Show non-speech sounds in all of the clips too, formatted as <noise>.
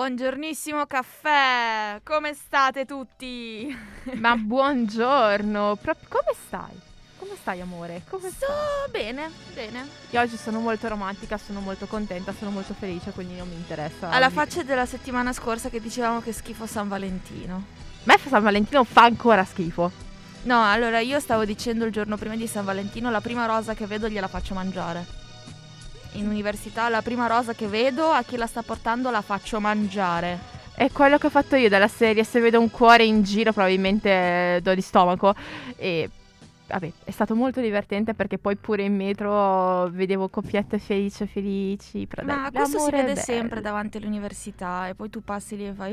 Buongiornissimo caffè! Come state tutti? Ma <laughs> buongiorno, Pro- come stai? Come stai amore? Come Sto stai? bene, bene. Io oggi sono molto romantica, sono molto contenta, sono molto felice, quindi non mi interessa. Alla faccia della settimana scorsa che dicevamo che schifo San Valentino. A me San Valentino fa ancora schifo. No, allora io stavo dicendo il giorno prima di San Valentino la prima rosa che vedo gliela faccio mangiare. In università la prima rosa che vedo a chi la sta portando la faccio mangiare. È quello che ho fatto io dalla serie, se vedo un cuore in giro probabilmente eh, do di stomaco. E vabbè, è stato molto divertente perché poi pure in metro vedevo coppiette felici felici. Ma questo si vede sempre davanti all'università e poi tu passi lì e fai...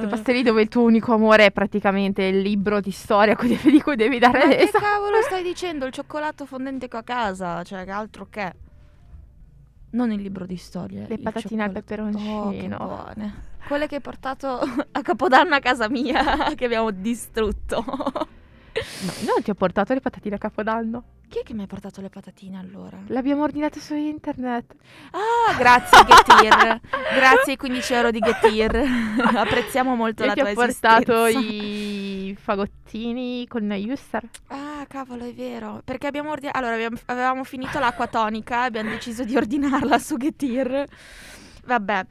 Tu passi lì dove il tuo unico amore è praticamente il libro di storia <laughs> di cui devi dare Ma che cavolo <laughs> stai dicendo? Il cioccolato fondente ho a casa, cioè altro che. Non il libro di storia. Le patatine al peperoncino. Oh, che buone. Quelle che hai portato <laughs> a Capodanno a casa mia, che abbiamo distrutto. No, io non ti ho portato le patatine a Capodanno. Chi è che mi ha portato le patatine allora? Le abbiamo ordinate su internet. Ah, grazie Getir. grazie ai 15 euro di Getir. Apprezziamo molto Io la ti tua ho portato i fagottini con Yuster. Ah, cavolo, è vero. Perché abbiamo ordinato. Allora, abbiamo- avevamo finito l'acqua tonica, abbiamo deciso di ordinarla su Getir. Vabbè.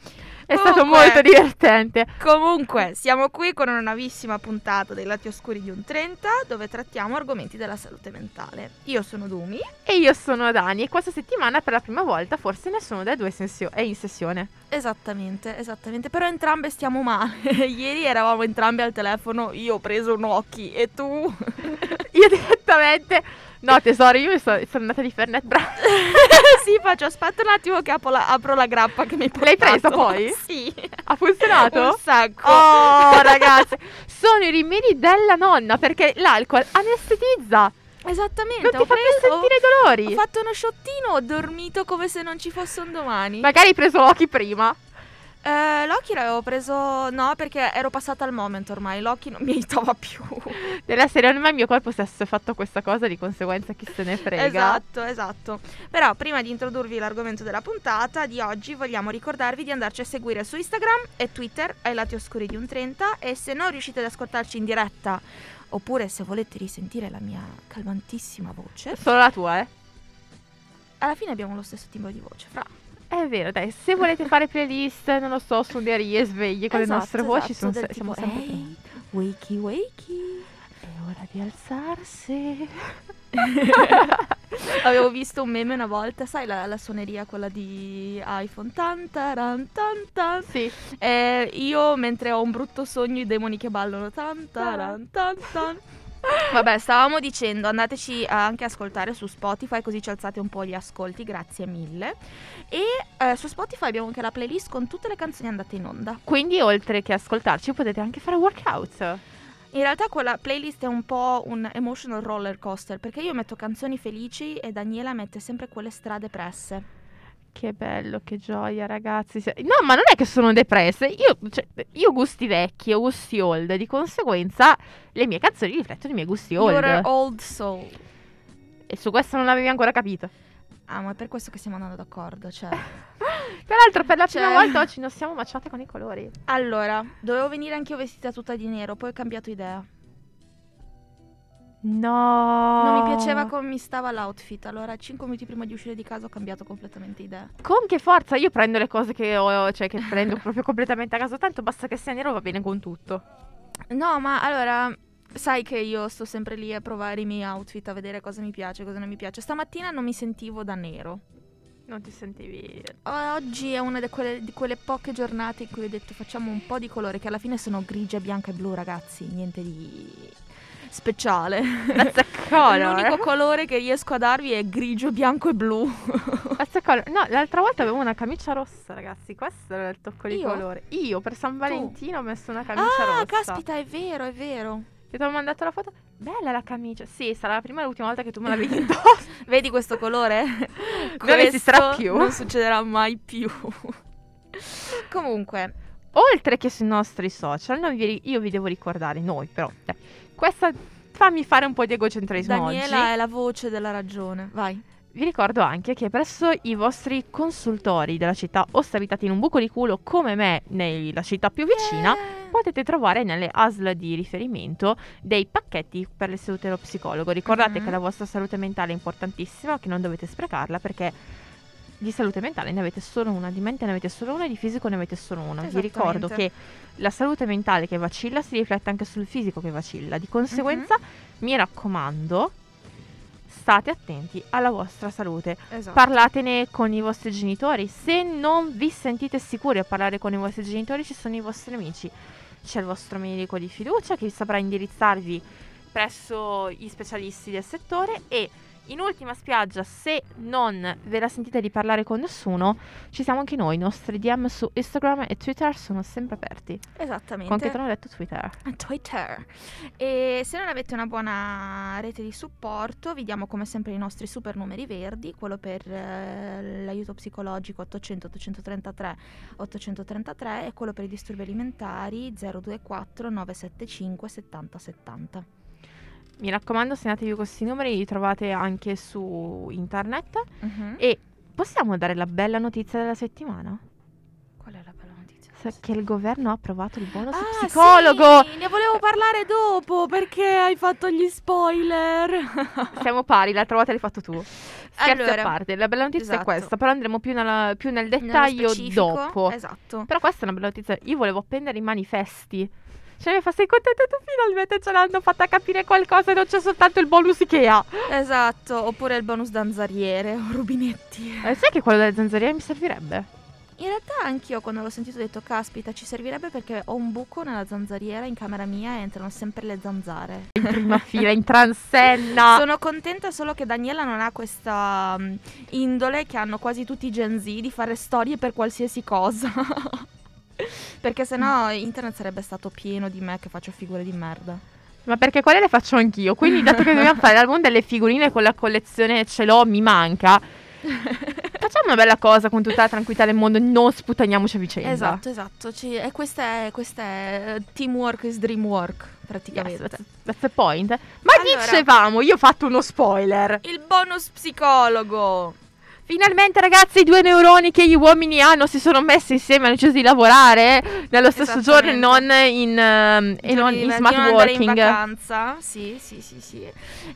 È stato Comunque- molto divertente. Comunque, siamo qui con una nuovissima puntata dei Lati Oscuri di un 30, dove trattiamo argomenti della salute mentale. Io sono Dumi. E io sono Dani e questa settimana per la prima volta forse nessuno dei due sessio- è in sessione. Esattamente, esattamente. Però entrambe stiamo male. <laughs> Ieri eravamo entrambe al telefono, io ho preso un occhi e tu... <laughs> Io direttamente... No tesoro, io so- sono andata di Fernet Bra. <laughs> sì, faccio, aspetta un attimo che apro la, apro la grappa che mi hai portato. L'hai presa poi? <laughs> Sì. Ha funzionato? Un sacco. Oh, <laughs> ragazze, sono i rimedi della nonna perché l'alcol anestetizza, Esattamente. non ti ho fa più preso- sentire i Ho dolori. fatto uno shottino, ho dormito come se non ci fosse un domani. Magari hai preso occhi prima. Eh, Loki l'avevo preso. No, perché ero passata al moment ormai. Loki non mi aiutava più. <laughs> Della serie, è il mio corpo se avesse fatto questa cosa, di conseguenza chi se ne frega. Esatto, esatto. Però prima di introdurvi l'argomento della puntata di oggi, vogliamo ricordarvi di andarci a seguire su Instagram e Twitter ai lati oscuri di un 30 e se non riuscite ad ascoltarci in diretta oppure se volete risentire la mia calmantissima voce, Solo la tua, eh. alla fine abbiamo lo stesso timbro di voce, fra. È vero, dai, se volete fare playlist, non lo so, suonerie, sveglie con Esatto, le nostre voci, esatto, se- siamo tipo, sempre "Ehi, pronti. Wakey wakey. È ora di alzarsi. <laughs> Avevo visto un meme una volta, sai la, la suoneria quella di iPhone tan taran tan tan. Sì, Eh, io mentre ho un brutto sogno i demoni che ballano tan taran tan tan. <laughs> Vabbè, stavamo dicendo, andateci anche a ascoltare su Spotify così ci alzate un po' gli ascolti, grazie mille. E eh, su Spotify abbiamo anche la playlist con tutte le canzoni andate in onda. quindi oltre che ascoltarci potete anche fare workout. In realtà quella playlist è un po' un emotional roller coaster perché io metto canzoni felici e Daniela mette sempre quelle strade presse. Che bello, che gioia, ragazzi. Se- No, ma non è che sono depresse. Io, cioè, io gusti vecchi, ho gusti old. Di conseguenza, le mie canzoni riflettono i miei gusti old. You're old soul. E su questo non l'avevi ancora capito. Ah, ma è per questo che stiamo andando d'accordo, cioè. <laughs> Peraltro, per la Cioè- prima volta oggi non siamo matchate con i colori. Allora, dovevo venire anch'io vestita tutta di nero, poi ho cambiato idea. No. Non mi piaceva come mi stava l'outfit, allora 5 minuti prima di uscire di casa ho cambiato completamente idea. Con che forza? Io prendo le cose che ho, cioè che prendo proprio completamente a caso. Tanto basta che sia nero, va bene con tutto. No, ma allora, sai che io sto sempre lì a provare i miei outfit, a vedere cosa mi piace, cosa non mi piace. Stamattina non mi sentivo da nero. Non ti sentivi. Oggi è una di quelle, di quelle poche giornate in cui ho detto facciamo un po' di colore, che alla fine sono grigia, bianca e blu, ragazzi. Niente di speciale. <laughs> L'unico colore che riesco a darvi è grigio, bianco e blu. <laughs> No, l'altra volta avevo una camicia rossa, ragazzi. Questo era il tocco di Io? colore. Io per San Valentino ho messo una camicia ah, rossa. caspita, è vero, è vero. Ti ho mandato la foto. Bella la camicia. Sì, sarà la prima e l'ultima volta che tu me la vedi <laughs> indosso. Vedi questo colore? <laughs> Non esisterà più. Non succederà mai più. Comunque, Oltre che sui nostri social, vi- io vi devo ricordare, noi però, dai, questa fammi fare un po' di egocentrismo Daniela oggi. è la voce della ragione. Vai. Vi ricordo anche che presso i vostri consultori della città o se abitate in un buco di culo come me nella città più vicina, Eh. potete trovare nelle ASL di riferimento dei pacchetti per le sedute dello psicologo. Ricordate Mhm. che la vostra salute mentale è importantissima, che non dovete sprecarla perché di salute mentale ne avete solo una, di mente ne avete solo una e di fisico ne avete solo una. Vi ricordo che la salute mentale che vacilla si riflette anche sul fisico che vacilla. Di conseguenza, mi raccomando, state attenti alla vostra salute. Esatto. Parlatene con i vostri genitori. Se non vi sentite sicuri a parlare con i vostri genitori, ci sono i vostri amici. C'è il vostro medico di fiducia che saprà indirizzarvi presso gli specialisti del settore e in ultima spiaggia, se non ve la sentite di parlare con nessuno, ci siamo anche noi. I nostri DM su Instagram e Twitter sono sempre aperti. Esattamente. Con che tono ho detto Twitter? Twitter. E se non avete una buona rete di supporto, vi diamo come sempre i nostri super numeri verdi, quello per eh, l'aiuto psicologico 800 833 833 e quello per i disturbi alimentari 024 975 70 70. Mi raccomando, segnatevi questi numeri, li trovate anche su internet. Mhm. E possiamo dare la bella notizia della settimana? Qual è la bella notizia? Sa- Che il governo ha approvato il bonus Ah, psicologo. sì, ne volevo parlare dopo perché hai fatto gli spoiler. <laughs> Siamo pari, l'altra volta l'hai fatto tu. Scherzi Allora, a parte, la bella notizia esatto. è questa, però andremo più, nella- più nel dettaglio dopo. Esatto. Però questa è una bella notizia. Io volevo appendere i manifesti. Cioè, mi fa, sei contenta tu? Finalmente ce l'hanno fatta capire qualcosa e non c'è soltanto il bonus Ikea. Esatto, oppure il bonus danzariere o rubinetti. Eh, sai che quello delle zanzariere mi servirebbe? In realtà anch'io quando l'ho sentito ho detto caspita ci servirebbe perché ho un buco nella zanzariera in camera mia e entrano sempre le zanzare. In prima <laughs> fila, in transenna. Sono contenta solo che Daniela non ha questa mm, indole che hanno quasi tutti i Gen Z di fare storie per qualsiasi cosa. <laughs> <laughs> perché sennò internet sarebbe stato pieno di me che faccio figure di merda. Ma perché quelle le faccio anch'io. Quindi, dato che dobbiamo fare l'album delle figurine con la collezione ce l'ho, mi manca. <laughs> Facciamo una bella cosa con tutta la tranquillità del mondo. Non sputaniamoci a vicenda. Esatto, esatto. Ci- e questa è, questa è teamwork is dreamwork, Yes, praticamente. that's, that's the point. Ma Allora. dicevamo, io ho fatto uno spoiler. Il bonus psicologo. Finalmente, ragazzi, i due neuroni che gli uomini hanno si sono messi insieme hanno deciso di lavorare nello stesso giorno e non in, ehm, e non in smart non andare in working. vacanza. Sì, sì, sì, sì.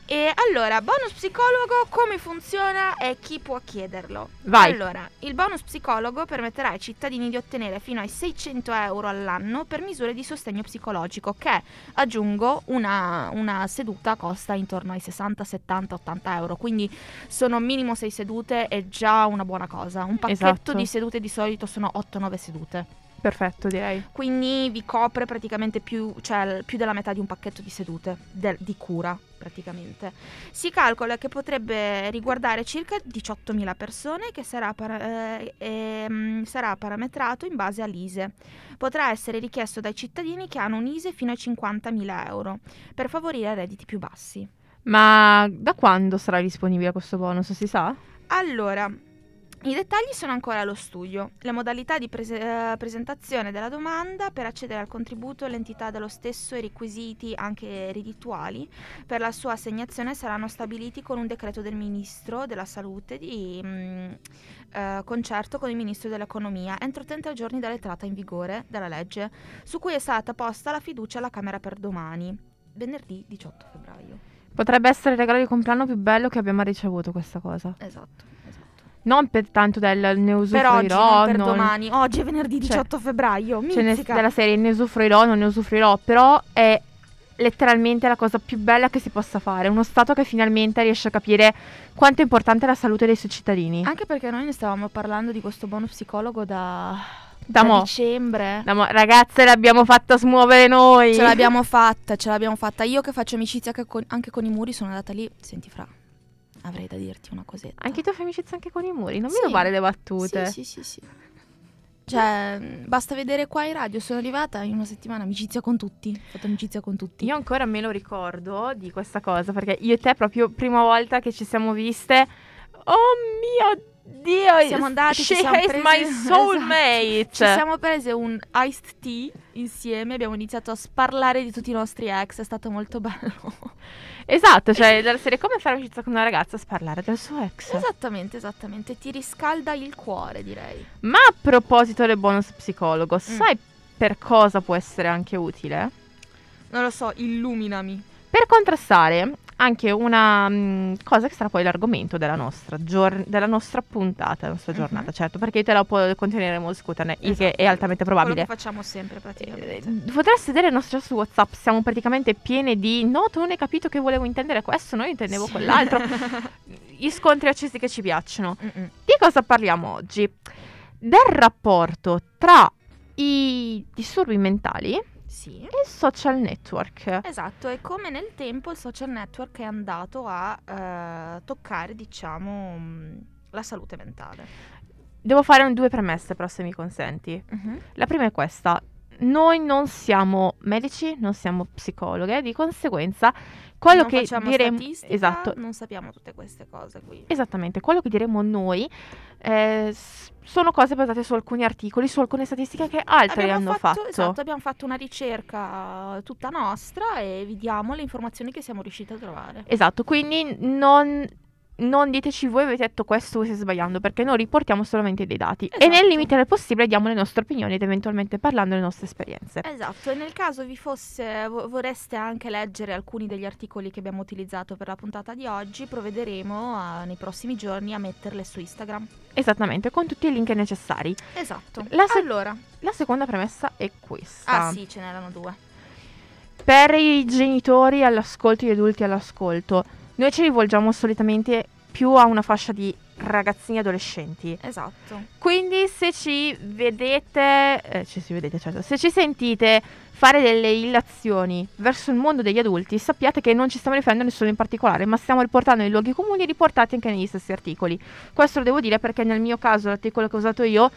E allora, bonus psicologo come funziona e chi può chiederlo? Vai. Allora, il bonus psicologo permetterà ai cittadini di ottenere fino ai 600 euro all'anno per misure di sostegno psicologico che, aggiungo, una, una seduta costa intorno ai 60, 70, 80 euro. Quindi sono minimo 6 sedute e già una buona cosa. Un pacchetto Esatto. di sedute di solito sono 8-9 sedute. Perfetto, direi. Quindi vi copre praticamente più, cioè, più della metà di un pacchetto di sedute, del- di cura praticamente. Si calcola che potrebbe riguardare circa 18.000 persone che sarà, para- eh, ehm, sarà parametrato in base all'ISE. Potrà essere richiesto dai cittadini che hanno un ISE fino a 50.000 euro per favorire redditi più bassi. Ma da quando sarà disponibile questo bonus, si sa? Allora, i dettagli sono ancora allo studio. Le modalità di prese- eh, presentazione della domanda per accedere al contributo, l'entità dello stesso e i requisiti anche reddituali per la sua assegnazione saranno stabiliti con un decreto del Ministro della Salute di mm, eh, concerto con il Ministro dell'Economia entro 30 giorni dall'entrata in vigore della legge, su cui è stata posta la fiducia alla Camera per domani, venerdì 18 febbraio. Potrebbe essere il regalo di compleanno più bello che abbiamo ricevuto questa cosa. Esatto, esatto. Non per tanto del ne Per usufruirò, oggi, non per non- domani. Oggi è venerdì Cioè, 18 febbraio. cioè nel- Mizzica. della serie ne usufruirò, non ne usufruirò, però è letteralmente la cosa più bella che si possa fare. Uno Stato che finalmente riesce a capire quanto è importante la salute dei suoi cittadini. Anche perché noi ne stavamo parlando di questo bonus psicologo da, Da mo. dicembre. No, ma ragazze, l'abbiamo fatta smuovere noi. Ce l'abbiamo <laughs> fatta, ce l'abbiamo fatta. Io che faccio amicizia anche con, anche con i muri sono andata lì. Senti, Fra, avrei da dirti una cosetta. Anche tu fai amicizia anche con i muri, non Sì. mi rubare le battute. Sì, sì, sì, sì. Cioè, basta vedere qua in radio. Sono arrivata in una settimana amicizia con tutti. Ho fatto amicizia con tutti. Io ancora me lo ricordo di questa cosa, perché io e te proprio prima volta che ci siamo viste, oh mio Dio, Siamo andati, <laughs> she <laughs> ci siamo is prese- my Esatto. soulmate. Ci siamo prese un iced tea insieme, abbiamo iniziato a sparlare di tutti i nostri ex, è stato molto <laughs> bello. Esatto, cioè della serie come fare amicizia con una ragazza e parlare del suo ex. esattamente, esattamente, ti riscalda il cuore, direi. Ma a proposito del bonus psicologo, sai per cosa può essere anche utile? Non lo so, illuminami. Per contrastare anche una mh, cosa che sarà poi l'argomento della nostra, gior- della nostra puntata, della nostra Mhm. giornata, certo, perché te la po- continueremo a discuterne, il che Esatto. è altamente Quello probabile. che facciamo sempre praticamente. Eh, Potreste vedere il nostro su WhatsApp, siamo praticamente pieni di no, tu non hai capito che volevo intendere questo, no, io intendevo Sì. quell'altro. <laughs> Gli scontri accesi che ci piacciono. Mm-mm. Di cosa parliamo oggi? Del rapporto tra i disturbi mentali Sì. il social network. Esatto, e come nel tempo il social network è andato a eh, toccare, diciamo, mh, la salute mentale. Devo fare un- due premesse, però, se mi consenti. La prima è questa. Noi non siamo medici, non siamo psicologhe, di conseguenza quello non che diremo esatto, non sappiamo tutte queste cose qui. esattamente, quello che diremo noi eh, sono cose basate su alcuni articoli, su alcune statistiche che altri Abbiamo hanno fatto. Esatto, abbiamo fatto una ricerca tutta nostra e vi diamo le informazioni che siamo riusciti a trovare. Esatto, quindi non, non diteci voi avete detto questo, voi state sbagliando, perché noi riportiamo solamente dei dati e nel Esatto. limite del possibile diamo le nostre opinioni ed eventualmente parlando delle nostre esperienze. Esatto, e nel caso vi fosse, vo- vorreste anche leggere alcuni degli articoli che abbiamo utilizzato per la puntata di oggi, provvederemo a- nei prossimi giorni a metterle su Instagram. Esattamente, con tutti i link necessari. Esatto. La se- allora, La seconda premessa è questa. ah sì, ce n'erano due. Per i genitori all'ascolto, gli adulti all'ascolto, noi ci rivolgiamo solitamente più a una fascia di ragazzini e adolescenti. Esatto. Quindi se ci vedete, eh, ci si vedete certo, se ci sentite fare delle illazioni verso il mondo degli adulti, sappiate che non ci stiamo riferendo a nessuno in particolare, ma stiamo riportando i luoghi comuni riportati anche negli stessi articoli. Questo lo devo dire perché nel mio caso l'articolo che ho usato io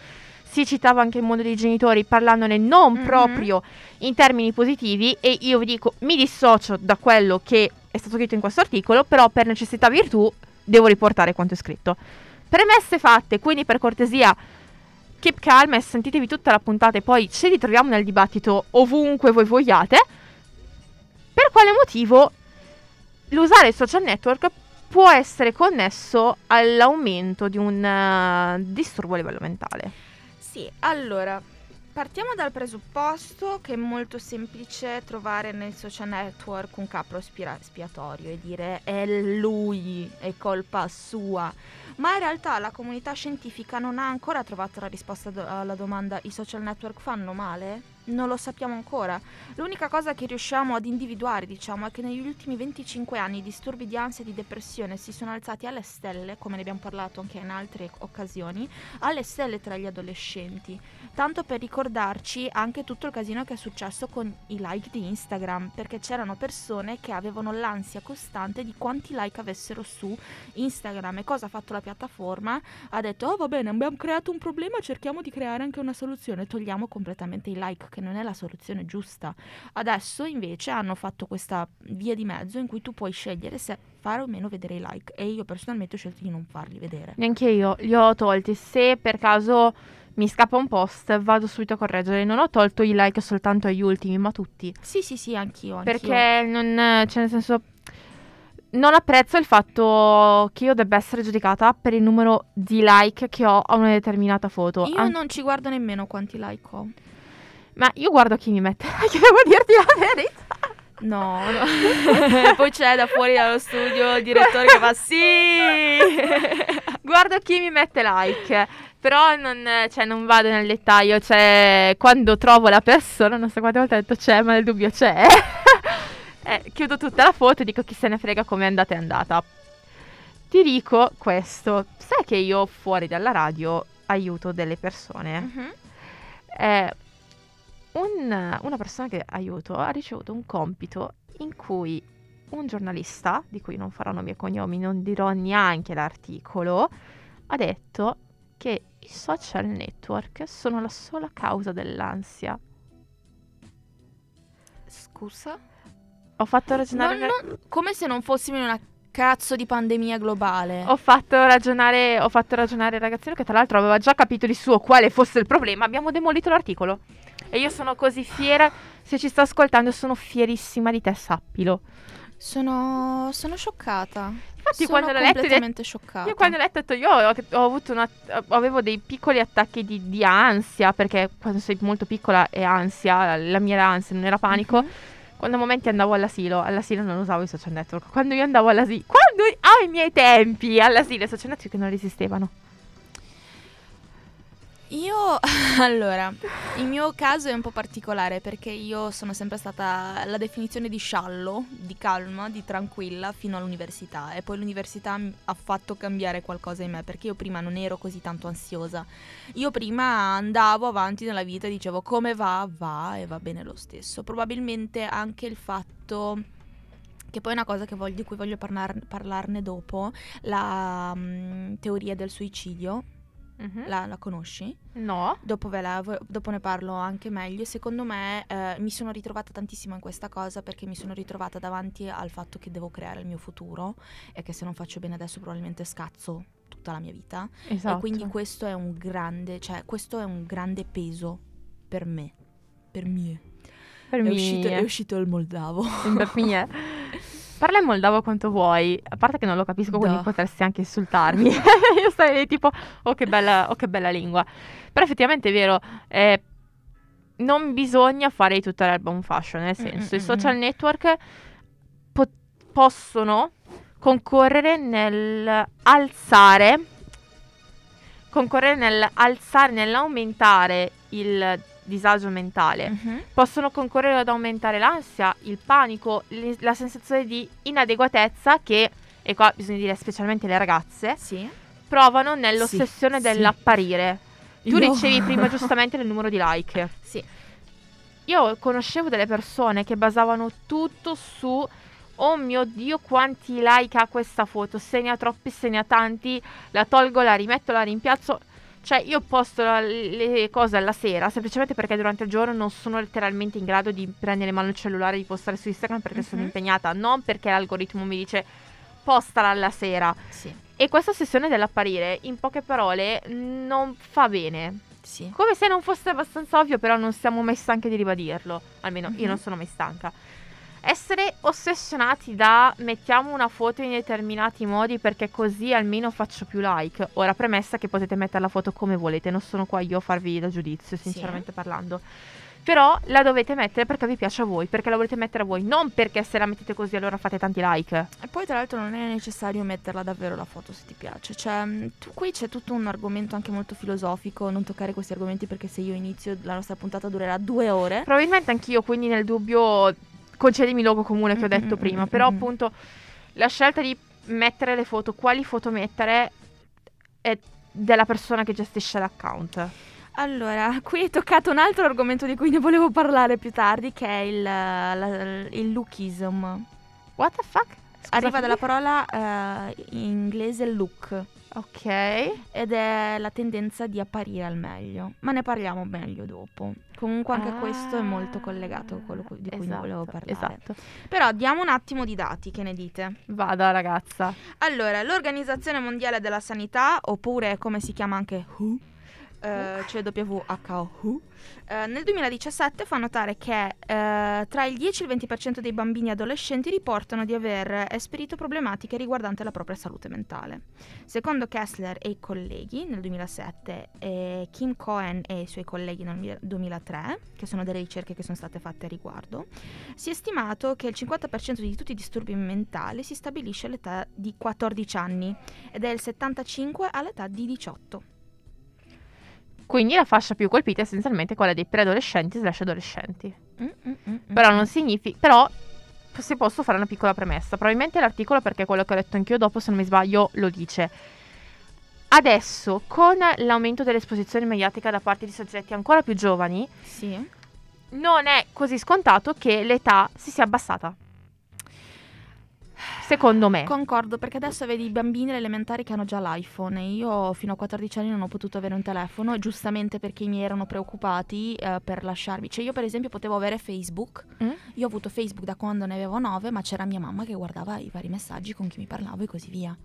si citava anche il mondo dei genitori parlandone non Mhm. proprio in termini positivi e io vi dico mi dissocio da quello che è stato scritto in questo articolo, però per necessità virtù devo riportare quanto è scritto. Premesse fatte, quindi per cortesia keep calm e sentitevi tutta la puntata e poi ci ritroviamo nel dibattito ovunque voi vogliate. Per quale motivo l'usare il social network può essere connesso all'aumento di un eh, disturbo a livello mentale? Sì, allora, partiamo dal presupposto che è molto semplice trovare nel social network un capro spira- espiatorio e dire è lui, è colpa sua. Ma in realtà la comunità scientifica non ha ancora trovato la risposta do- alla domanda i social network fanno male? Non lo sappiamo ancora. L'unica cosa che riusciamo ad individuare, diciamo, è che negli ultimi 25 anni i disturbi di ansia e di depressione si sono alzati alle stelle, come ne abbiamo parlato anche in altre occasioni, alle stelle tra gli adolescenti. Tanto per ricordarci anche tutto il casino che è successo con i like di Instagram, perché c'erano persone che avevano l'ansia costante di quanti like avessero su Instagram e cosa ha fatto la piattaforma? Ha detto, oh va bene, abbiamo creato un problema, cerchiamo di creare anche una soluzione, togliamo completamente i like, che non è la soluzione giusta. Adesso invece hanno fatto questa via di mezzo in cui tu puoi scegliere se fare o meno vedere i like e io personalmente ho scelto di non farli vedere. Neanche io li ho tolti. Se per caso mi scappa un post, vado subito a correggere. Non ho tolto i like soltanto agli ultimi, ma tutti. Sì, sì, sì, anch'io. anch'io. Perché non. cioè, nel senso. Non apprezzo il fatto che io debba essere giudicata per il numero di like che ho a una determinata foto. Io An- non ci guardo nemmeno quanti like ho. Ma io guardo chi mi mette like, devo dirti la verità. No, no. <laughs> Poi c'è da fuori dallo studio il direttore che fa sì. <laughs> Guardo chi mi mette like. Però non, cioè, non vado nel dettaglio. Cioè, quando trovo la persona, non so quante volte ho detto c'è, ma nel dubbio c'è. <laughs> eh, chiudo tutta la foto e dico chi se ne frega come è andata è andata. Ti dico questo. Sai che io fuori dalla radio aiuto delle persone? Mhm. Eh, un- una persona che aiuto ha ricevuto un compito in cui un giornalista, di cui non farò nomi e cognomi, non dirò neanche l'articolo, ha detto che i social network sono la sola causa dell'ansia. Scusa? Ho fatto ragionare... no, come se non fossimo in una cazzo di pandemia globale. Ho fatto ragionare, ho fatto ragionare il ragazzino che tra l'altro aveva già capito di suo quale fosse il problema. Abbiamo demolito l'articolo. E io sono così fiera. Se ci sta ascoltando, sono fierissima di te, sappilo. Sono, sono scioccata. Infatti, sono quando l'ho letto, completamente scioccata. Io quando ho letto, ho detto, io ho, ho avuto una, avevo dei piccoli attacchi di, di ansia, perché quando sei molto piccola è ansia, la mia era ansia, non era panico. Mhm. Quando a momenti andavo all'asilo, all'asilo non usavo i social network. Quando io andavo all'asilo, quando ai miei tempi all'asilo i social network non esistevano. Io, <laughs> allora, il mio caso è un po' particolare perché io sono sempre stata la definizione di sciallo, di calma, di tranquilla fino all'università e poi l'università ha fatto cambiare qualcosa in me perché io prima non ero così tanto ansiosa. Io prima andavo avanti nella vita e dicevo come va, va e va bene lo stesso. Probabilmente anche il fatto che poi è una cosa voglio- di cui voglio parlar- parlarne dopo, la mm, teoria del suicidio, la- la conosci? No. Dopo, ve la- dopo ne parlo anche meglio. Secondo me eh, mi sono ritrovata tantissimo in questa cosa perché mi sono ritrovata davanti al fatto che devo creare il mio futuro e che se non faccio bene adesso probabilmente scazzo tutta la mia vita. Esatto. E quindi questo è un grande, cioè questo è un grande peso per me. Per me. per È me. uscito, è uscito il moldavo. per me. <laughs> Parla in moldavo quanto vuoi, a parte che non lo capisco, quindi potresti anche insultarmi. <laughs> <laughs> Io starei tipo, oh che bella, oh che bella lingua. Però effettivamente è vero, eh, non bisogna fare di tutta l'erba un fascio, nel Mm, senso, mm, i mm, social mm. network po- possono concorrere nel alzare, concorrere nell'alzare, nell'aumentare il disagio mentale Mhm. possono concorrere ad aumentare l'ansia, il panico, li- la sensazione di inadeguatezza che, e qua bisogna dire specialmente le ragazze, Sì. provano nell'ossessione sì. dell'apparire. Tu Io- ricevi <laughs> prima giustamente il numero di like. Sì. Io conoscevo delle persone che basavano tutto su Oh mio Dio, quanti like ha questa foto? Se ne ha troppi, se ne ha tanti, la tolgo, la rimetto, la rimpiazzo. Cioè, io posto la- le cose alla sera semplicemente perché durante il giorno non sono letteralmente in grado di prendere in mano il cellulare e di postare su Instagram perché sono Mhm. impegnata, non perché l'algoritmo mi dice postala alla sera. Sì. E questa ossessione dell'apparire, in poche parole, non fa bene. Sì. Come se non fosse abbastanza ovvio, però non siamo mai stanche di ribadirlo. Almeno io Mhm. non sono mai stanca. Essere ossessionati da mettiamo una foto in determinati modi perché così almeno faccio più like. Ora, premessa che potete mettere la foto come volete, non sono qua io a farvi da giudizio, Sì. sinceramente parlando. Però la dovete mettere perché vi piace a voi, perché la volete mettere a voi, non perché se la mettete così allora fate tanti like. E poi tra l'altro non è necessario metterla davvero la foto se ti piace, cioè mh, tu- qui c'è tutto un argomento anche molto filosofico, non toccare questi argomenti perché se io inizio la nostra puntata durerà due ore. Probabilmente anch'io, quindi nel dubbio concedimi il luogo comune che ho detto Mm, prima, però appunto la scelta di mettere le foto, quali foto mettere è della persona che gestisce l'account. Allora, <laughs> qui è toccato un altro argomento di cui ne volevo parlare più tardi che è il, la- il lookism. What the fuck? Scusa, Arriva dalla parola eh, in inglese look Ok. ed è la tendenza di apparire al meglio, ma ne parliamo meglio dopo. Comunque anche questo è molto collegato a quello di cui ne volevo Esatto, parlare. Esatto. Però diamo un attimo di dati, che ne dite? Vada ragazza. Allora, l'Organizzazione Mondiale della Sanità, oppure come si chiama anche WHO, eh, cioè WHO, eh, nel 2017 fa notare che eh, tra il 10 e il 20% dei bambini adolescenti riportano di aver esperito problematiche riguardanti la propria salute mentale. Secondo Kessler e i colleghi nel 2007 e Kim Cohen e i suoi colleghi nel 2003, che sono delle ricerche che sono state fatte a riguardo, si è stimato che il 50% di tutti i disturbi mentali si stabilisce all'età di 14 anni ed è il 75% all'età di 18. Quindi la fascia più colpita è essenzialmente quella dei preadolescenti slash adolescenti. Mm, mm, mm, Però non significa. Però se posso fare una piccola premessa. Probabilmente l'articolo, perché quello che ho letto anch'io dopo, se non mi sbaglio, lo dice. Adesso, con l'aumento dell'esposizione mediatica da parte di soggetti ancora più giovani, Sì. non è così scontato che l'età si sia abbassata. Secondo me. Concordo, perché adesso vedi i bambini elementari che hanno già l'iPhone e io fino a 14 anni non ho potuto avere un telefono, giustamente perché i miei erano preoccupati eh, per lasciarmi. Cioè io per esempio potevo avere Facebook, Mm? io ho avuto Facebook da quando ne avevo 9, ma c'era mia mamma che guardava i vari messaggi con chi mi parlavo e così via.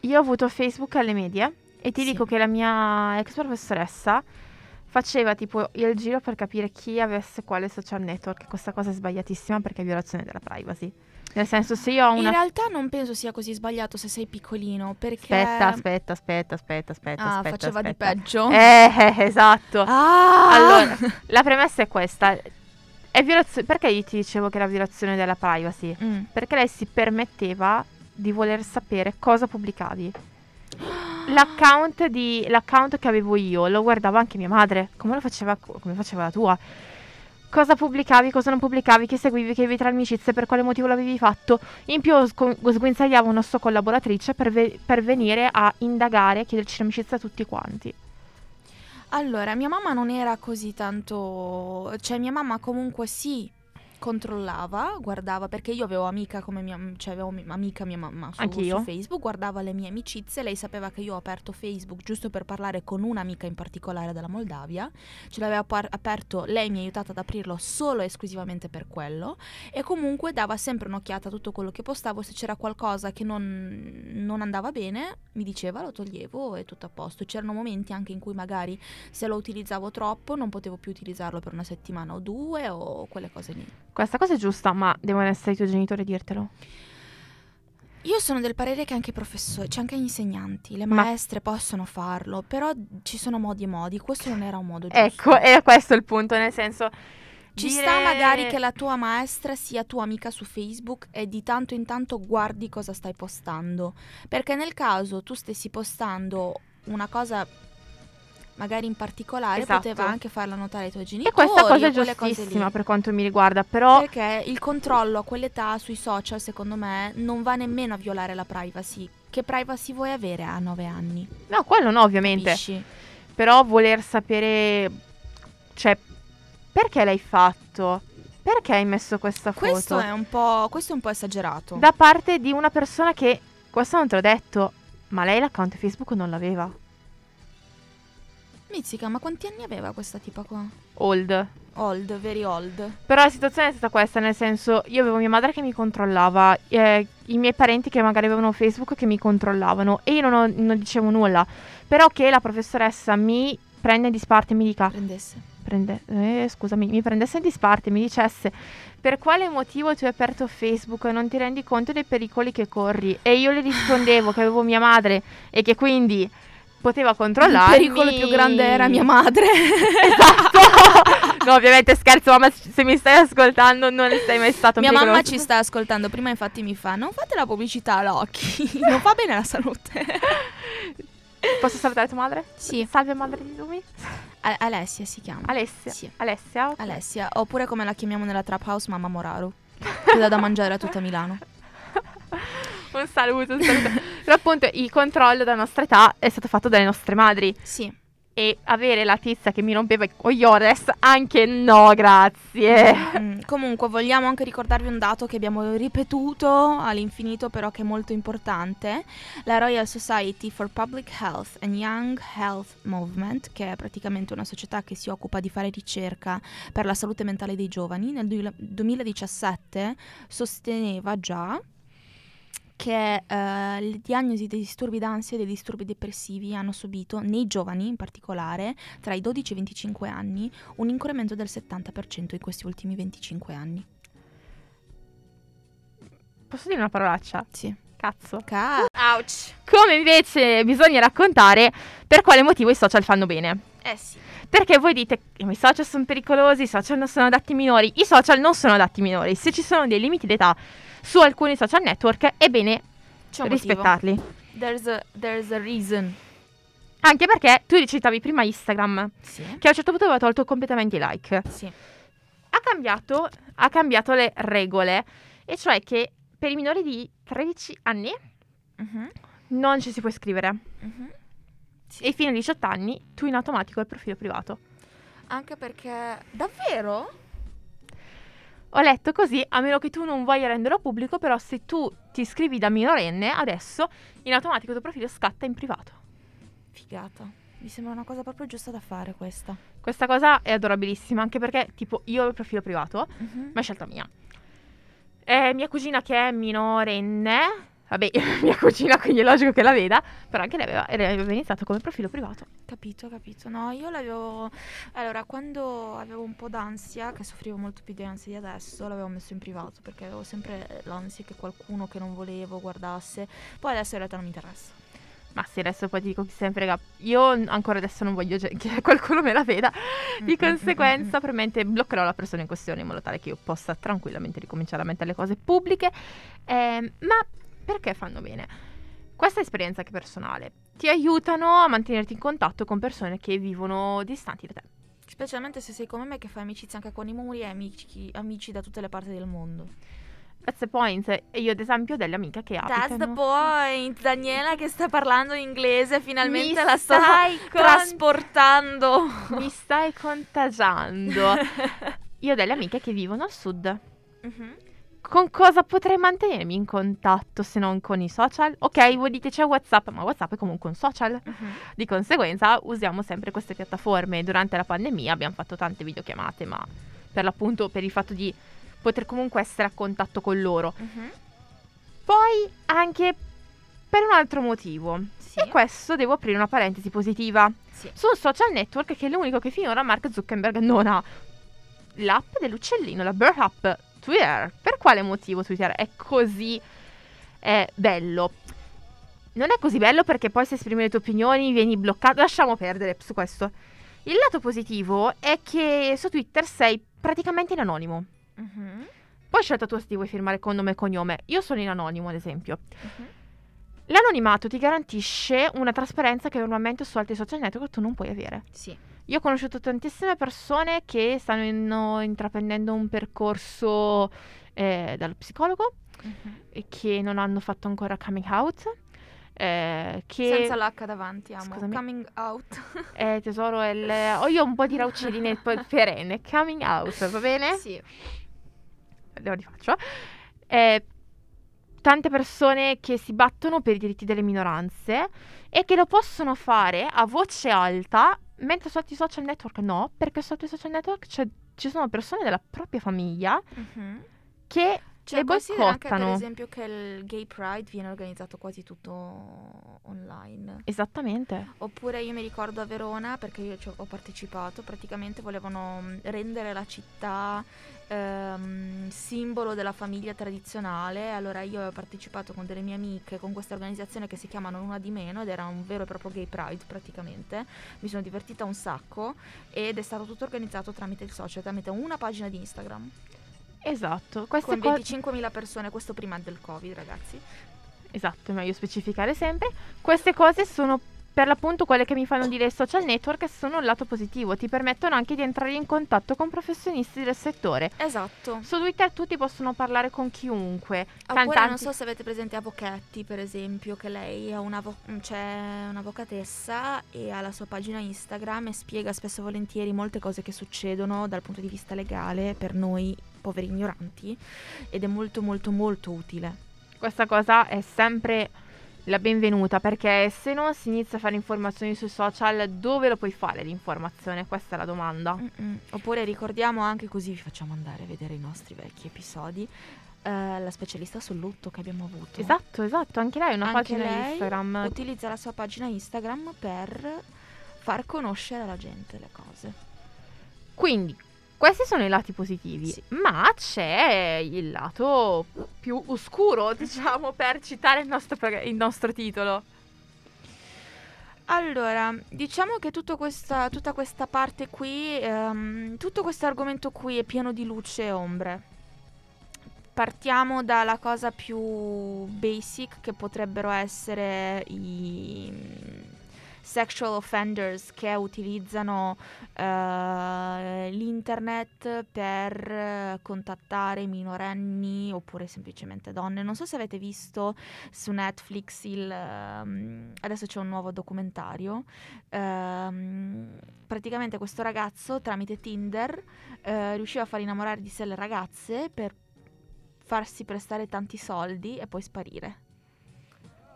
Io ho avuto Facebook alle medie e ti Sì. dico che la mia ex professoressa faceva tipo il giro per capire chi avesse quale social network. Questa cosa è sbagliatissima perché è violazione della privacy. Nel senso, se io ho In una. realtà non penso sia così sbagliato se sei piccolino, perché... Aspetta, aspetta, aspetta, aspetta, aspetta. Ah, aspetta, faceva di aspetta. peggio. Eh, eh, <laughs> esatto. Ah! Allora, la premessa è questa. È violazio- Perché io ti dicevo che era violazione della privacy? Mm. Perché lei si permetteva di voler sapere cosa pubblicavi. L'account, di- l'account che avevo io lo guardava anche mia madre, come lo faceva, come faceva la tua. Cosa pubblicavi, cosa non pubblicavi, chi seguivi, che avevi tra amicizie, per quale motivo l'avevi fatto. In più sgu- sguinzagliavo una sua collaboratrice per, ve- per venire a indagare, chiederci l'amicizia a tutti quanti. Allora, mia mamma non era così tanto... Cioè, mia mamma comunque sì, controllava, guardava, perché io avevo amica come mia... Cioè, avevo mi- amica mia mamma su, su Facebook, guardava le mie amicizie, lei sapeva che io ho aperto Facebook giusto per parlare con un'amica in particolare della Moldavia, ce l'aveva par- aperto, lei mi ha aiutato ad aprirlo solo e esclusivamente per quello, e comunque dava sempre un'occhiata a tutto quello che postavo, se c'era qualcosa che non, non andava bene, mi diceva, lo toglievo e tutto a posto. C'erano momenti anche in cui magari se lo utilizzavo troppo non potevo più utilizzarlo per una settimana o due o quelle cose lì. Questa cosa è giusta, ma devono essere i tuoi genitori a dirtelo. Io sono del parere che anche i professori, cioè anche gli insegnanti, le Ma- maestre possono farlo, però ci sono modi e modi, questo non era un modo giusto. Ecco, è questo il punto, nel senso... Ci dire- sta magari che la tua maestra sia tua amica su Facebook e di tanto in tanto guardi cosa stai postando. Perché nel caso tu stessi postando una cosa magari in particolare, Esatto. poteva anche farla notare ai tuoi E genitori. questa cosa è giustissima per quanto mi riguarda, però... Perché il controllo a quell'età sui social, secondo me, non va nemmeno a violare la privacy. Che privacy vuoi avere a 9 anni? No, quello no, ovviamente. Capisci? Però voler sapere... Cioè, perché l'hai fatto? Perché hai messo questa foto? Questo è un po', questo è un po' esagerato. Da parte di una persona che... Questo non te l'ho detto, ma lei l'account Facebook non l'aveva. Mizzica, ma quanti anni aveva questa tipa qua? Old. Old, very old. Però la situazione è stata questa, nel senso, io avevo mia madre che mi controllava, eh, i miei parenti che magari avevano Facebook che mi controllavano e io non, ho- non dicevo nulla. Però che la professoressa mi prende in disparte e mi dica, Prendesse. prende, eh, scusami, mi prendesse in disparte e mi dicesse per quale motivo tu hai aperto Facebook e non ti rendi conto dei pericoli che corri? E io le rispondevo che avevo mia madre e che quindi poteva controllarmi. Il pericolo più grande era mia madre. <laughs> esatto. <laughs> no, ovviamente scherzo, mamma, se mi stai ascoltando non stai mai stato Mia mamma ci sta ascoltando. Prima, infatti, mi fa: Non fate la pubblicità all'occhi. <laughs> non fa bene alla salute. Posso salutare tua madre? Sì. Salve madre di Lumi. A- Alessia si chiama. Alessia. Sì. Alessia. ok. Alessia. Oppure come la chiamiamo nella trap house, mamma Moraru. Che dà da mangiare a tutta Milano. un saluto, un saluto. Però appunto il controllo della nostra età è stato fatto dalle nostre madri. Sì. E avere la tizia che mi rompeva i cogliones, anche no, grazie. Mm, comunque, vogliamo anche ricordarvi un dato che abbiamo ripetuto all'infinito, però che è molto importante. La Royal Society for Public Health and Young Health Movement, che è praticamente una società che si occupa di fare ricerca per la salute mentale dei giovani, nel du- 2017 sosteneva già che eh, le diagnosi dei disturbi d'ansia e dei disturbi depressivi hanno subito, nei giovani in particolare, tra i 12 e i 25 anni, un incremento del 70% in questi ultimi 25 anni. Posso dire una parolaccia? Sì. Cazzo. Ca- Ouch. Come invece bisogna raccontare per quale motivo i social fanno bene. Eh sì. Perché voi dite che i social sono pericolosi, i social non sono adatti ai minori. I social non sono adatti ai minori. Se ci sono dei limiti d'età su alcuni social network, è bene rispettarli. There's a, there's a reason. Anche perché tu citavi prima Instagram, Sì. che a un certo punto aveva tolto completamente i like. Sì. Ha cambiato, ha cambiato le regole, e cioè che per i minori di 13 anni Mhm, non ci si può iscrivere. mhm. Sì. E fino ai 18 anni tu in automatico hai il profilo privato. Anche perché... Davvero? Ho letto così, a meno che tu non voglia renderlo pubblico, però se tu ti iscrivi da minorenne, adesso in automatico il tuo profilo scatta in privato. Figata. Mi sembra una cosa proprio giusta da fare questa. Questa cosa è adorabilissima, anche perché, tipo, io ho il profilo privato, Mhm. ma è scelta mia. E mia cugina che è minorenne, vabbè, <laughs> mia cugina, quindi è logico che la veda, però anche lei aveva, aveva iniziato come profilo privato. Capito, capito. No, io l'avevo. Allora, quando avevo un po' d'ansia, che soffrivo molto più di ansia di adesso, l'avevo messo in privato perché avevo sempre l'ansia che qualcuno che non volevo guardasse. Poi adesso in realtà non mi interessa. Ma sì, adesso poi ti dico chi se ne frega. Io ancora adesso non voglio <laughs> che qualcuno me la veda. Di Mm, mm, conseguenza, mm, probabilmente bloccherò la persona in questione in modo tale che io possa tranquillamente ricominciare a mettere le cose pubbliche. Ehm, ma perché fanno bene? Questa esperienza che è personale ti aiutano a mantenerti in contatto con persone che vivono distanti da te. Specialmente se sei come me che fai amicizia anche con i muri e amici, amici da tutte le parti del mondo. That's the point. E io, ad esempio, ho delle amiche che That's the abitano... point. Daniela che sta parlando inglese, finalmente Mi la sto stai con- trasportando. Mi stai contagiando. <laughs> Io ho delle amiche che vivono al sud. Mhm. Con cosa potrei mantenermi in contatto se non con i social? Ok, voi dite c'è WhatsApp, ma WhatsApp è comunque un social. Mhm. Di conseguenza usiamo sempre queste piattaforme. Durante la pandemia abbiamo fatto tante videochiamate, ma per l'appunto per il fatto di poter comunque essere a contatto con loro. Mhm. Poi anche per un altro motivo. Sì. E questo devo aprire una parentesi positiva. Sì. Su un social network che è l'unico che finora Mark Zuckerberg non ha. L'app dell'uccellino, la Bird App, Twitter. Per quale motivo Twitter è così eh, bello? Non è così bello perché poi se esprimi le tue opinioni vieni bloccato. Lasciamo perdere su questo. Il lato positivo è che su Twitter sei praticamente in anonimo. Mhm. Poi scelta tu se ti vuoi firmare con nome e cognome. Io sono in anonimo, ad esempio. Mhm. L'anonimato ti garantisce una trasparenza che normalmente su altri social network tu non puoi avere. Sì. Io ho conosciuto tantissime persone che stanno in- intraprendendo un percorso eh, dallo psicologo Mhm. e che non hanno fatto ancora coming out. eh, che Senza l'H davanti, amo. Scusami. Coming out. eh, tesoro il... ho io un po' di raucedine per- <laughs> perenne. Coming out, va bene? Sì. lo rifaccio. Eh, tante persone che si battono per i diritti delle minoranze e che lo possono fare a voce alta, mentre su altri social network no, perché su altri social network ci sono persone della propria famiglia Mhm. che Cioè, le anche per boicottano. esempio che il Gay Pride viene organizzato quasi tutto online. Esattamente. Oppure io mi ricordo a Verona, perché io ci ho partecipato, praticamente volevano mh, rendere la città ehm, simbolo della famiglia tradizionale. Allora io ho partecipato con delle mie amiche con questa organizzazione che si chiama Non Una di Meno ed era un vero e proprio Gay Pride praticamente. Mi sono divertita un sacco ed è stato tutto organizzato tramite il social, tramite una pagina di Instagram. Esatto. Queste Con co- 25.000 persone, questo prima del Covid ragazzi. Esatto, è meglio specificare sempre. Queste cose sono per l'appunto quelle che mi fanno dire i social network sono il lato positivo, ti permettono anche di entrare in contatto con professionisti del settore. Esatto. Su Twitter tutti possono parlare con chiunque. Oppure Cantanti- non so se avete presente Avochetti, per esempio, che lei è una avo- c'è un'avvocatessa e ha la sua pagina Instagram e spiega spesso e volentieri molte cose che succedono dal punto di vista legale per noi poveri ignoranti ed è molto molto molto utile. Questa cosa è sempre la benvenuta perché se no si inizia a fare informazioni sui social, dove lo puoi fare l'informazione? Questa è la domanda. Mm-mm. Oppure ricordiamo anche così vi facciamo andare a vedere i nostri vecchi episodi eh, la specialista sul lutto che abbiamo avuto. Esatto, esatto, anche lei ha una Anche pagina lei Instagram. Utilizza la sua pagina Instagram per far conoscere alla gente le cose. Quindi, questi sono i lati positivi, Sì. ma c'è il lato più oscuro, <laughs> diciamo, per citare il nostro, il nostro titolo. Allora, diciamo che tutto questa, tutta questa parte qui, ehm, tutto questo argomento qui è pieno di luce e ombre. Partiamo dalla cosa più basic che potrebbero essere i sexual offenders che utilizzano eh, l'internet per eh, contattare minorenni oppure semplicemente donne. Non so se avete visto su Netflix il... Um, adesso c'è un nuovo documentario. Um, praticamente questo ragazzo tramite Tinder uh, riusciva a far innamorare di sé le ragazze per farsi prestare tanti soldi e poi sparire.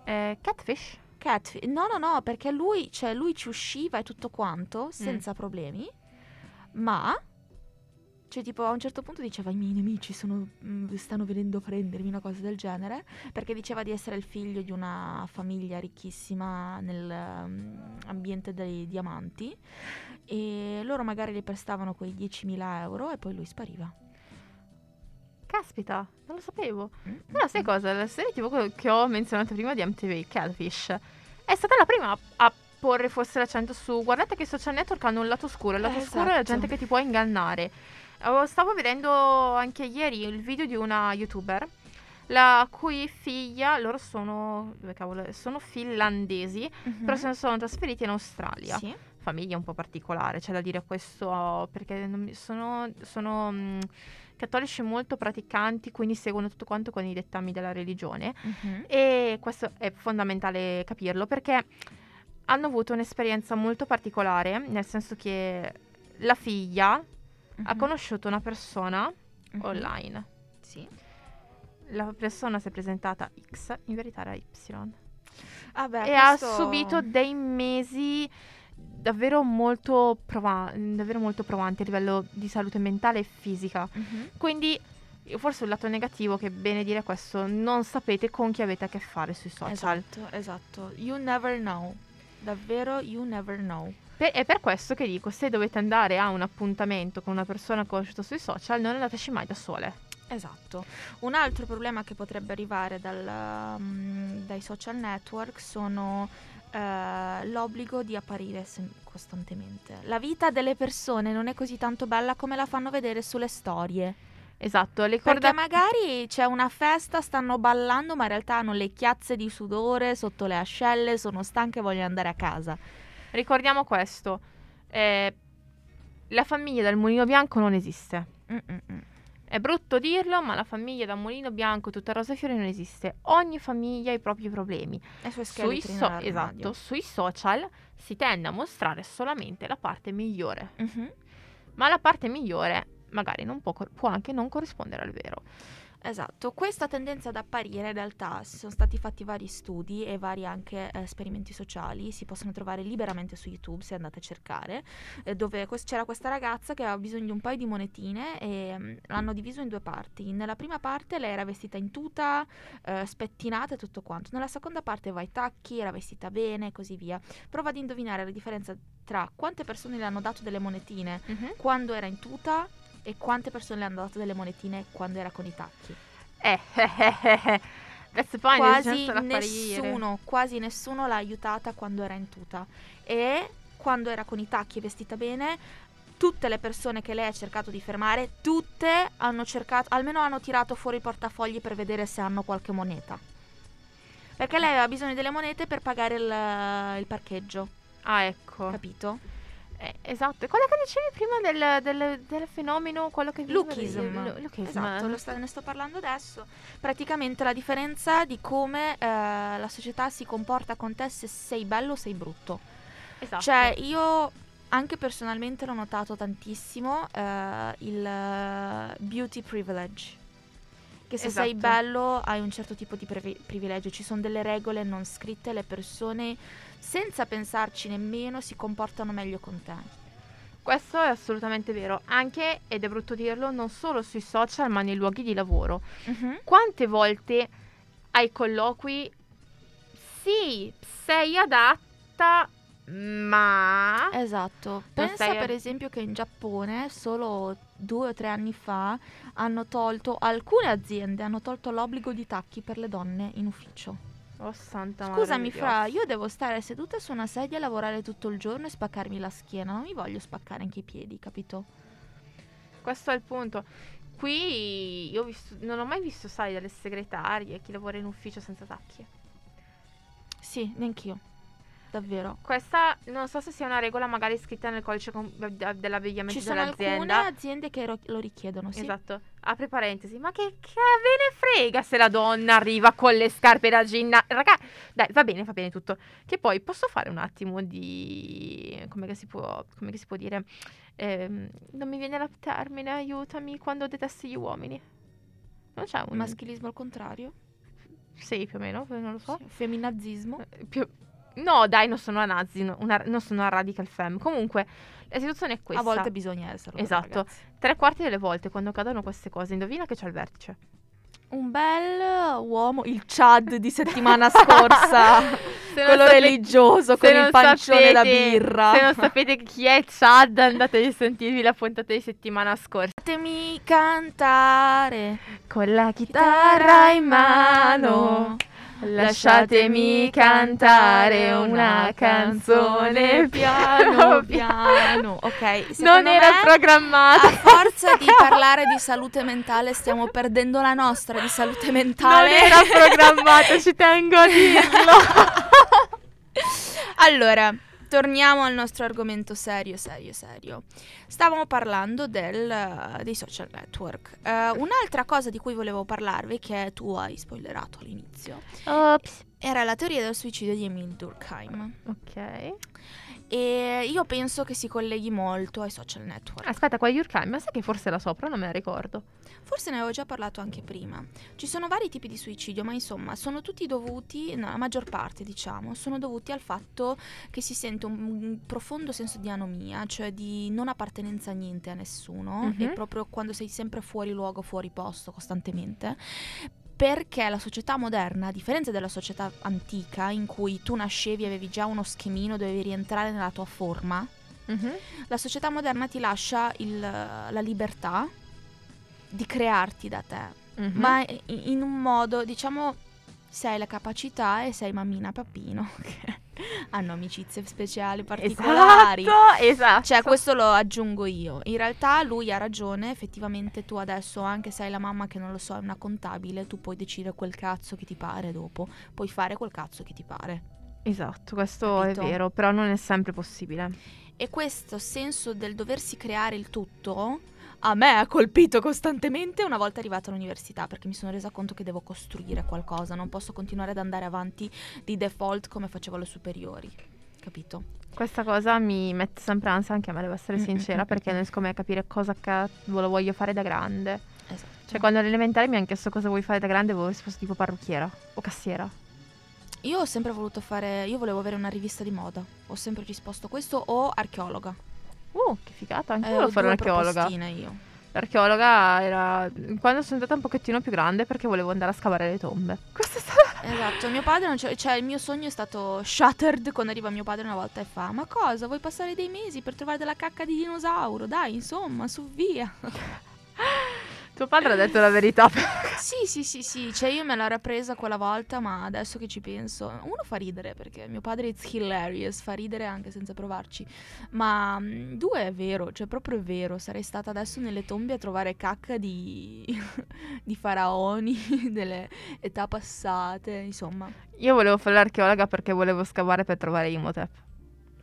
Eh, catfish? Catfish. No, no, no, perché lui, cioè, lui ci usciva e tutto quanto senza mm. problemi, ma cioè, tipo, a un certo punto diceva: I miei nemici sono, mm, stanno venendo a prendermi, una cosa del genere. Perché diceva di essere il figlio di una famiglia ricchissima nell'ambiente um, dei diamanti. E loro magari gli prestavano quei 10.000 euro e poi lui spariva. Caspita, non lo sapevo. Però sai cosa? La serie TV che ho menzionato prima di MTV, Catfish, è stata la prima a porre forse l'accento su guardate che i social network hanno un lato oscuro. Il lato eh, oscuro esatto. è la esatto. gente che ti può ingannare. Stavo vedendo anche ieri il video di una youtuber la cui figlia, loro sono, dove cavolo, sono finlandesi, mm-hmm. però se ne sono trasferiti in Australia. Sì. Famiglia un po' particolare, c'è da dire questo, perché sono, sono mm, cattolici molto praticanti, quindi seguono tutto quanto con i dettami della religione mm-hmm. e questo è fondamentale capirlo perché hanno avuto un'esperienza molto particolare, nel senso che la figlia mm-hmm. ha conosciuto una persona mm-hmm. online. Sì. La persona si è presentata X, in verità era Y. Ah beh, e questo... ha subito dei mesi davvero molto, prova- davvero molto provanti a livello di salute mentale e fisica. Mm-hmm. Quindi forse un lato negativo che è bene dire questo, non sapete con chi avete a che fare sui social. Esatto, esatto. You never know. Davvero, you never know. Per, è per questo che dico, se dovete andare a un appuntamento con una persona conosciuta sui social, non andateci mai da sole. Esatto. Un altro problema che potrebbe arrivare dal, um, dai social network sono uh, l'obbligo di apparire sem- costantemente. La vita delle persone non è così tanto bella come la fanno vedere sulle storie. Esatto, le corde... Perché magari c'è una festa, stanno ballando, ma in realtà hanno le chiazze di sudore sotto le ascelle, sono stanche e vogliono andare a casa. Ricordiamo questo. Eh, la famiglia del mulino bianco non esiste. Mm-mm. È brutto dirlo, ma la famiglia da mulino bianco tutta rosa e fiori non esiste. Ogni famiglia ha i propri problemi. E sui so- Esatto, sui social si tende a mostrare solamente la parte migliore. Mm-hmm. Ma la parte migliore magari può, può anche non corrispondere al vero. Esatto, questa tendenza ad apparire in realtà sono stati fatti vari studi e vari anche eh, esperimenti sociali, si possono trovare liberamente su YouTube se andate a cercare, eh, dove quest- c'era questa ragazza che aveva bisogno di un paio di monetine e mh, mm, l'hanno diviso in due parti. Nella prima parte lei era vestita in tuta, eh, spettinata e tutto quanto, nella seconda parte aveva i tacchi, era vestita bene e così via. Prova ad indovinare la differenza tra quante persone le hanno dato delle monetine mm-hmm. quando era in tuta e quante persone le hanno dato delle monetine quando era con i tacchi? Eh, <laughs> eh, eh, quasi nessuno, quasi nessuno l'ha aiutata quando era in tuta. E quando era con i tacchi e vestita bene, tutte le persone che lei ha cercato di fermare, tutte hanno cercato, almeno hanno tirato fuori i portafogli per vedere se hanno qualche moneta. Perché lei aveva bisogno delle monete per pagare il, il parcheggio. Ah, ecco. Capito? Eh, esatto, è quello che dicevi prima del, del, del fenomeno, quello che Lookism. Esatto, sta, ne sto parlando adesso. Praticamente la differenza di come eh, la società si comporta con te se sei bello o sei brutto. Esatto. Cioè, io anche personalmente l'ho notato tantissimo eh, il uh, beauty privilege. Che se esatto. sei bello hai un certo tipo di privi- privilegio, ci sono delle regole non scritte, le persone senza pensarci nemmeno si comportano meglio con te. Questo è assolutamente vero, anche, ed è brutto dirlo, non solo sui social ma nei luoghi di lavoro. Uh-huh. Quante volte ai colloqui sì, sei adatta, ma... Esatto, pensa sei... per esempio che in Giappone solo due o tre anni fa hanno tolto, alcune aziende hanno tolto l'obbligo di tacchi per le donne in ufficio. Oh santa Scusami Fra, io devo stare seduta su una sedia a lavorare tutto il giorno e spaccarmi la schiena, non mi voglio spaccare anche i piedi, capito? Questo è il punto. Qui io ho visto, non ho mai visto, sai, delle segretarie, chi lavora in ufficio senza tacchi. Sì, neanch'io. davvero. Questa non so se sia una regola magari scritta nel codice com- de- dell'abbigliamento Ci sono alcune dell'azienda. aziende che ro- lo richiedono, sì. Esatto. Apri parentesi, ma che, che ve ne frega se la donna arriva con le scarpe da ginnastica? Raga, dai, va bene, va bene tutto. Che poi posso fare un attimo di. come che si può, come si può dire? Ehm, non mi viene il termine, aiutami quando detesti gli uomini. Non c'è un. Maschilismo al contrario? Sì, più o meno, non lo so. Sì. Femminazismo? Eh, più- No, dai, non sono una nazi, una- non sono una radical femme. Comunque, la situazione è questa. A volte bisogna esserlo. Esatto. ragazzi. Tre quarti delle volte quando cadono queste cose, indovina che c'è il vertice. Un bel uomo, il Chad di settimana <laughs> scorsa. Se quello sape- religioso con il pancione da sapete- birra. Se non sapete chi è Chad, andate a sentirvi la puntata di settimana scorsa. Fatemi cantare. Con la chitarra in mano, lasciatemi cantare una canzone piano <laughs> piano. Ok, Non era me, programmata. A forza di parlare di salute mentale stiamo perdendo la nostra di salute Non mentale. era programmata, ci tengo a dirlo. <laughs> Allora, torniamo al nostro argomento serio, serio, serio. Stavamo parlando del, eh, dei social network. Eh, un'altra cosa di cui volevo parlarvi, che tu hai spoilerato all'inizio, Ops. era la teoria del suicidio di Emil Durkheim. Ok. E io penso che si colleghi molto ai social network. Aspetta, qua Durkheim, ma sai che forse la sopra non me la ricordo. Forse ne avevo già parlato anche prima. Ci sono vari tipi di suicidio, ma insomma, sono tutti dovuti, no, la maggior parte diciamo, sono dovuti al fatto che si sente un, un profondo senso di anomia, cioè di non appartenenza a niente, a nessuno, Mhm. e proprio quando sei sempre fuori luogo, fuori posto costantemente. Perché la società moderna, a differenza della società antica, in cui tu nascevi e avevi già uno schemino, dovevi rientrare nella tua forma, la società moderna ti lascia il- la libertà di crearti da te, Mhm. ma in un modo, diciamo, se hai la capacità e sei mammina papino, <laughs> che hanno amicizie speciali, particolari. Esatto, esatto. Cioè, questo lo aggiungo io. In realtà lui ha ragione, effettivamente tu adesso, anche se hai la mamma che non lo so, è una contabile, tu puoi decidere quel cazzo che ti pare dopo. Puoi fare quel cazzo che ti pare. Esatto, questo Capito? è vero, però non è sempre possibile. E questo senso del doversi creare il tutto a me ha colpito costantemente una volta arrivata all'università perché mi sono resa conto che devo costruire qualcosa, non posso continuare ad andare avanti di default come facevo alle superiori. Capito? Questa cosa mi mette sempre ansia anche a me, devo essere Mm, mm, sincera, mm, perché non riesco mai a capire cosa cavolo voglio fare da grande. Esatto. Cioè, quando all'elementare mi hanno chiesto cosa vuoi fare da grande, avevo risposto tipo parrucchiera o cassiera. Io ho sempre voluto fare, io volevo avere una rivista di moda, ho sempre risposto questo o archeologa. Uh, che figata, anche Eh, io volevo fare un'archeologa. io. L'archeologa era quando sono andata un pochettino più grande perché volevo andare a scavare le tombe. <laughs> Questo è stato Esatto, mio padre non c'è, cioè il mio sogno è stato shattered quando arriva mio padre una volta e fa "Ma cosa, vuoi passare dei mesi per trovare della cacca di dinosauro? Dai, insomma, su via". <laughs> Tuo padre ha detto la verità. <laughs> sì, sì, sì, sì, cioè io me l'ero presa quella volta, ma adesso che ci penso, uno fa ridere perché mio padre it's hilarious, fa ridere anche senza provarci. Ma mm, due è vero, cioè proprio è vero, sarei stata adesso nelle tombe a trovare cacca di <laughs> di faraoni <laughs> delle età passate, insomma. Io volevo fare l'archeologa perché volevo scavare per trovare Imhotep.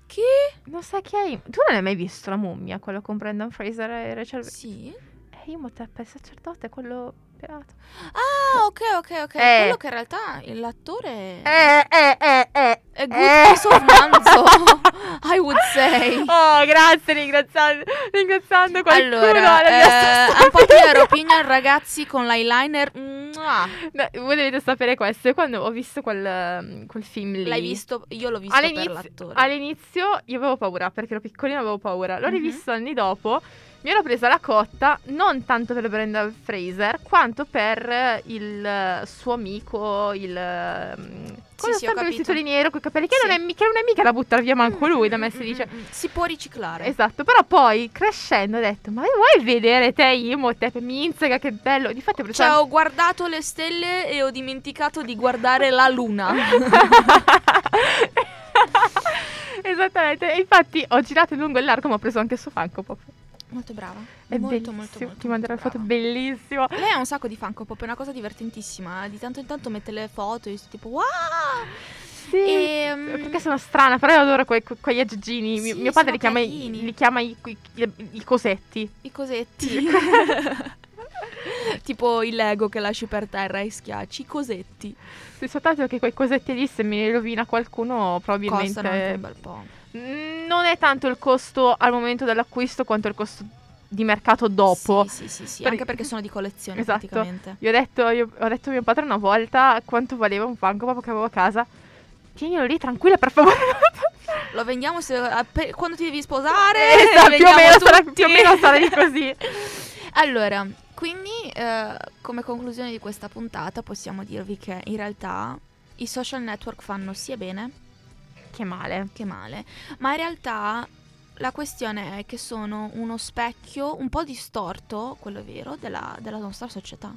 Chi? Non sai chi è Im- Tu non hai mai visto la mummia, quello con Brendan Fraser e Rachel Sì. È Imhotep, è il sacerdote, quello pelato. Ah, ok, ok, ok. Eh. Quello che in realtà l'attore Eh, eh, eh, eh. è good eh. piece of manzo, I would say. <laughs> Oh, grazie, ringraziando, ringraziando qualcuno. Allora, eh, un po' clear opinion ragazzi con l'eyeliner. No, voi dovete sapere questo. Quando ho visto quel, quel film lì. L'hai visto? Io l'ho visto per All'inizio, l'attore. all'inizio io avevo paura perché ero piccolina avevo paura. L'ho Mhm. rivisto anni dopo. Mi ero presa la cotta non tanto per Brenda Fraser quanto per eh, il eh, suo amico, il. quello sì, ho sempre vestito di nero con i capelli. Che, Sì. non è, che non è mica da buttare via manco lui, da me Mm, si mm, dice. mm, mm. Si può riciclare. Esatto, però poi crescendo ho detto: Ma vuoi vedere te Imhotep? Minzega, che bello! Difatti. Cioè, ho guardato le stelle e ho dimenticato di guardare la luna. <laughs> Esattamente, e infatti ho girato in lungo e largo, ma ho preso anche il suo Funko Pop. Molto brava. È molto, molto, molto, ti manderò molto le foto, bellissimo. Lei ha un sacco di Funko Pop, è una cosa divertentissima. Di tanto in tanto mette le foto e io tipo wow! Sì, Ehm, perché sono strana, però io adoro quei, que- quegli aggeggini. Mio, Sì, mio padre li chiama, i, li chiama i, i- i- i cosetti. I cosetti. <laughs> tipo il Lego che lasci per terra e schiacci. I cosetti. Sì, soltanto che quei cosetti lì, se me li rovina qualcuno, probabilmente... Costano anche un bel po'. Mm, Non è tanto il costo al momento dell'acquisto quanto il costo di mercato dopo. Sì, sì, sì, sì, Per- anche perché sono di collezione Esatto. praticamente. Io ho, detto, io ho detto a mio padre una volta quanto valeva un Funko che avevo a casa. Tienilo lì tranquilla, per favore. <laughs> Lo vendiamo se- appe- quando ti devi sposare. <laughs> Esatto, più, o meno sarà, più o meno sarà di così. <laughs> Allora, quindi eh, come conclusione di questa puntata possiamo dirvi che in realtà i social network fanno sia bene Che male. che male, ma in realtà la questione è che sono uno specchio un po' distorto, quello è vero, della, della nostra società.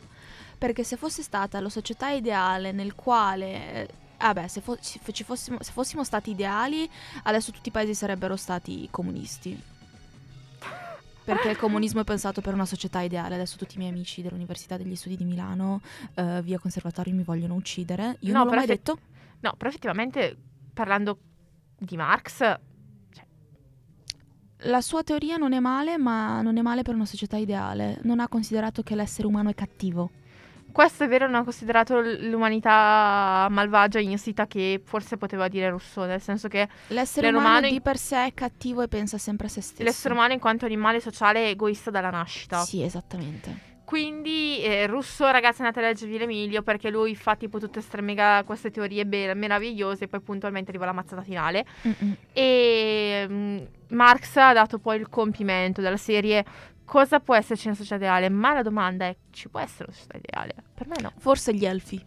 Perché se fosse stata la società ideale nel quale... eh, Vabbè, se, fo- ci fossimo, se fossimo stati ideali, adesso tutti i paesi sarebbero stati comunisti. Perché il comunismo è pensato per una società ideale. Adesso tutti i miei amici dell'Università degli Studi di Milano, eh, via Conservatorio, mi vogliono uccidere. Io No, non l'ho mai se- detto. No, però effettivamente parlando di Marx, La sua teoria non è male, ma non è male per una società ideale. Non ha considerato che l'essere umano è cattivo. questo è vero, non ha considerato l'umanità malvagia, insita che forse poteva dire Rousseau, nel senso che L'essere umano umano in- di per sé è cattivo e pensa sempre a se stesso. l'essere umano in quanto animale sociale è egoista dalla nascita. Sì, esattamente. Quindi eh, Rousseau, ragazzi, andate a leggervi l'Emilio perché lui fa tipo tutte queste mega queste teorie be- meravigliose e poi puntualmente arriva la mazzata finale. Mm-mm. E mm, Marx ha dato poi il compimento della serie cosa può esserci una società ideale? Ma la domanda è ci può essere una società ideale? Per me no. Forse gli elfi.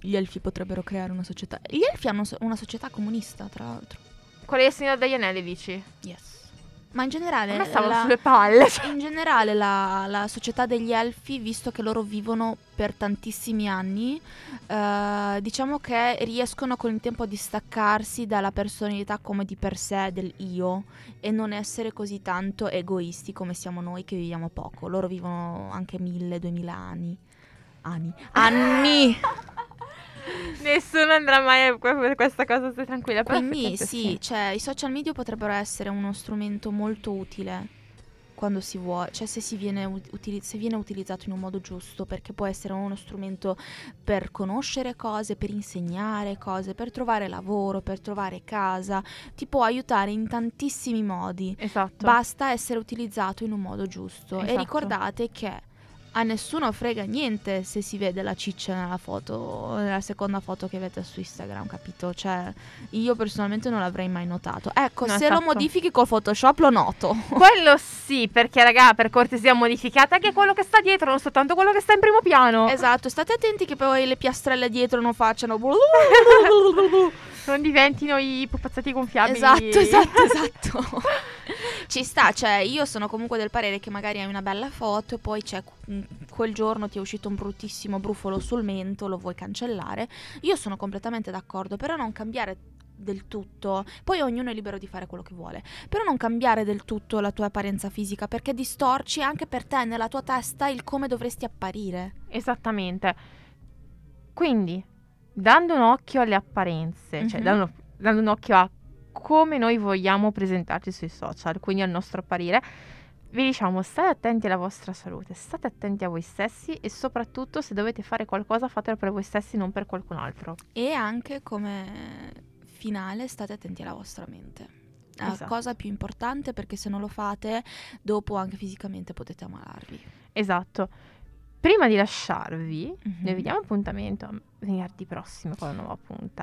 Gli elfi potrebbero creare una società. Gli elfi hanno so- una società comunista, tra l'altro. Quella del Signore degli Anelli dici? Yes. Ma in generale. A me stavano la- sulle palle. cioè. In generale la, la società degli elfi, visto che loro vivono per tantissimi anni, eh, diciamo che riescono con il tempo a distaccarsi dalla personalità come di per sé del io e non essere così tanto egoisti come siamo noi che viviamo poco. Loro vivono anche mille, duemila anni. Anni. <laughs> Anni! Nessuno andrà mai a per questa cosa, stai tranquilla. però Quindi effettivamente sì, cioè i social media potrebbero essere uno strumento molto utile quando si vuole, cioè se, si viene, ut- utili- se viene utilizzato in un modo giusto, perché può essere uno strumento per conoscere cose, per insegnare cose, per trovare lavoro, per trovare casa, ti può aiutare in tantissimi modi. Esatto. Basta essere utilizzato in un modo giusto. E Esatto. ricordate che a nessuno frega niente se si vede la ciccia nella foto, nella seconda foto che avete su Instagram, capito? Cioè, io personalmente non l'avrei mai notato. Ecco, No, se lo esatto. modifichi col Photoshop lo noto. <laughs> Quello sì, perché raga, per cortesia modificate anche quello che sta dietro, non soltanto quello che sta in primo piano. esatto, state attenti che poi le piastrelle dietro non facciano. <laughs> <laughs> non diventino i pupazzetti gonfiabili. Esatto, esatto, <laughs> esatto. Ci sta, cioè io sono comunque del parere che magari hai una bella foto e poi c'è mm, quel giorno ti è uscito un bruttissimo brufolo sul mento, lo vuoi cancellare. Io sono completamente d'accordo, però non cambiare del tutto. Poi ognuno è libero di fare quello che vuole, però non cambiare del tutto la tua apparenza fisica perché distorci anche per te nella tua testa il come dovresti apparire. Esattamente. Quindi, dando un occhio alle apparenze, cioè Mhm. dando, dando un occhio a come noi vogliamo presentarci sui social, quindi al nostro apparire, vi diciamo state attenti alla vostra salute, state attenti a voi stessi e soprattutto se dovete fare qualcosa fatelo per voi stessi, non per qualcun altro. E anche come finale state attenti alla vostra mente. La Esatto. cosa più importante perché se non lo fate, dopo anche fisicamente potete ammalarvi. Esatto. Prima di lasciarvi, Mhm. noi vi diamo appuntamento a venerdì prossimo con una nuova puntata.